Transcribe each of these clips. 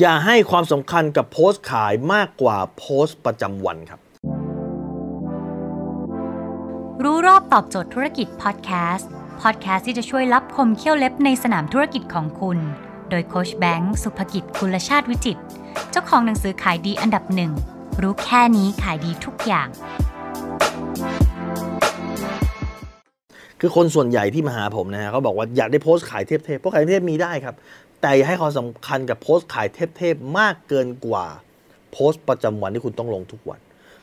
อย่าให้ความสำคัญกับโพสต์ขายมากกว่าโพสต์ประจำวันครับ รู้รอบตอบโจทย์ธุรกิจพอดแคสต์พอดแคสต์ที่จะช่วยรับคมเขี้ยวเล็บในสนามธุรกิจของคุณ โดยโคชแบงค์สุภกิจคุลชาติวิจิต เจ้าของหนังสือขายดีอันดับหนึ่ง รู้แค่นี้ขายดีทุกอย่าง คือคนส่วนใหญ่ที่มาหาผมนะฮะเขาบอกว่าอยากได้โพสต์ขายเทพๆเพราะขายเทพมีได้ครับ แต่อย่าให้ความสำคัญกับโพสต์ขายเทพๆมากเกินกว่าโพสต์ประจำวันที่คุณต้องลงทุกวัน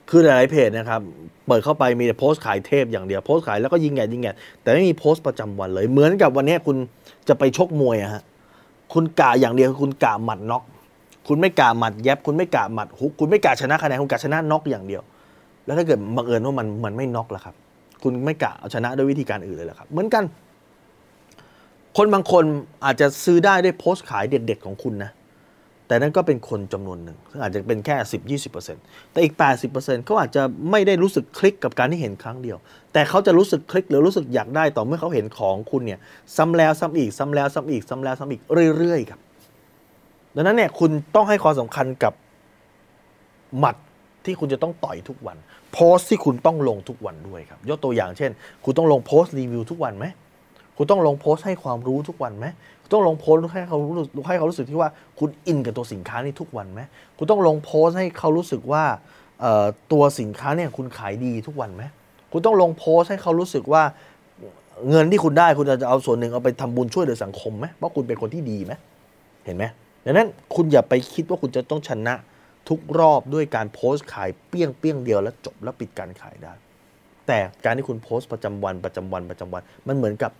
คือหลายๆเพจนะครับ เปิดเข้าไปมีแต่โพสต์ขายเทพอย่างเดียวโพสต์ขายแล้วก็ยิงแงยิงแงแต่ไม่มีโพสต์ประจำวันเลย เหมือนกับวันนี้คุณจะไปชกมวยอะฮะคุณกะอย่างเดียวคุณกะหมัดน็อกคุณไม่กะหมัดแยบคุณไม่กะหมัดฮุกคุณไม่กะชนะคะแนนคุณกะชนะน็อกอย่างเดียว แล้วถ้าเกิดบังเอิญว่ามันมันไม่น็อกล่ะครับ คุณไม่กะเอาชนะด้วยวิธีการอื่นเลยเหรอครับ เหมือนกัน คนบางคนอาจจะซื้อได้ด้วยโพสต์ขายเด็ดๆของคุณนะ แต่นั่นก็เป็นคนจำนวนหนึ่ง ซึ่งอาจจะเป็นแค่ 10 20 แต่อีก 80%เขาอาจจะไม่ได้รู้สึกคลิกกับการที่เห็นครั้งเดียว แต่เขาจะรู้สึกคลิกหรือรู้สึกอยากได้ต่อเมื่อเขาเห็นของคุณเนี่ยซ้ำแล้วซ้ำอีกซ้ำแล้วซ้ำอีกซ้ำแล้วซ้ำอีกเรื่อยๆครับ ดังนั้นเนี่ยคุณต้องให้ความสำคัญกับหมัดที่คุณจะต้องต่อยทุกวัน โพสต์ที่คุณต้องลงทุกวันด้วยครับ ยกตัวอย่างเช่น คุณต้องลงโพสต์รีวิวทุกวันไหม คุณต้องลงโพสต์ให้ความรู้ทุกวันไหมคุณต้องลงโพสต์ให้เขารู้ให้เขารู้สึกที่ว่าคุณอินกับตัวสินค้านี้ทุกวันไหมคุณต้องลงโพสต์ให้เขารู้สึกว่าตัวสินค้าเนี่ยคุณขายดีทุกวันไหมคุณต้องลงโพสต์ให้เขารู้สึกว่าเงินที่คุณได้คุณจะเอาส่วนหนึ่งเอาไปทำบุญช่วยเหลือสังคมไหมเพราะคุณเป็นคนที่ดีไหมเห็นไหมดังนั้นคุณอย่าไปคิดว่าคุณจะต้องชนะทุกรอบด้วยการโพสต์ขายเปี้ยงเปี้ยงเดียวแล้วจบแล้วปิดการขายได้ แต่การที่คุณโพสต์ประจำวันประจำวันประจำวัน มันเหมือนกับ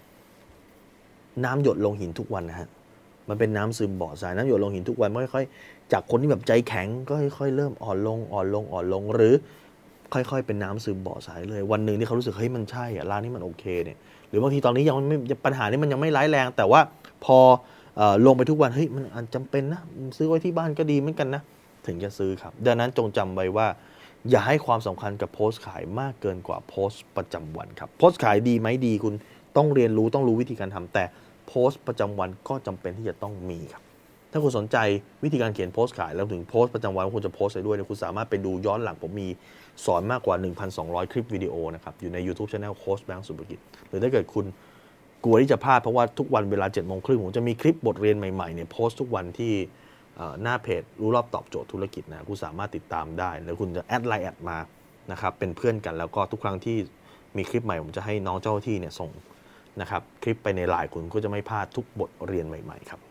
น้ำหยดลงหินทุกวันนะฮะมันเป็นน้ำซึมบ่อทรายน้ำหยดลงหินทุกวันค่อยๆจากคนที่แบบใจแข็งก็ค่อยๆเริ่มอ่อนลงอ่อนลงอ่อนลงหรือ ค่อยๆ เป็นน้ำซึมบ่อทรายเลย วันหนึ่งที่เขารู้สึกเฮ้ยมันใช่อะร้านนี้มันโอเคเนี่ยหรือบางทีตอนนี้ยังไม่ปัญหานี้มันยังไม่ร้ายแรง แต่ว่าพอออลงไปทุกวันเฮ้ยมันอันจำเป็นนะซื้อไว้ที่บ้านก็ดีเหมือนกันนะถึงจะซื้อครับ ดังนั้นจงจำไว้ว่า อย่าให้ความสำคัญกับโพสต์ขายมากเกินกว่าโพสต์ประจำวันครับโพสต์ขายดีไหมดีคุณต้องเรียนรู้ต้องรู้วิธีการทำแต่ โพสต์ประจำวันก็จำเป็นที่จะต้องมีครับ ถ้าคุณสนใจวิธีการเขียนโพสต์ขายแล้วถึงโพสต์ประจำวันคุณจะโพสต์อะไรด้วยเนี่ยคุณสามารถไปดูย้อนหลังผมมีสอนมากกว่า 1,200 คลิปวิดีโอนะครับอยู่ใน YouTube Channel โค้ชแบงค์สุภกิจหรือถ้าเกิดคุณกลัวที่จะพลาดเพราะว่าทุกวันเวลา7โมงครึ่งผมจะมีคลิปบทเรียนใหม่ๆเนี่ยโพสต์ทุกวันที่หน้าเพจรู้รอบตอบโจทย์ธุรกิจนะคุณสามารถติดตามได้ แล้วคุณจะแอดไลน์แอดมานะครับเป็นเพื่อนกันแล้วก็ทุกครั้งที่มีคลิปใหม่ผมจะให้น้องเจ้าหน้าที่เนี่ยส่ง นะครับ คลิปไปในไลน์คุณก็จะไม่พลาดทุกบทเรียนใหม่ ๆ ครับ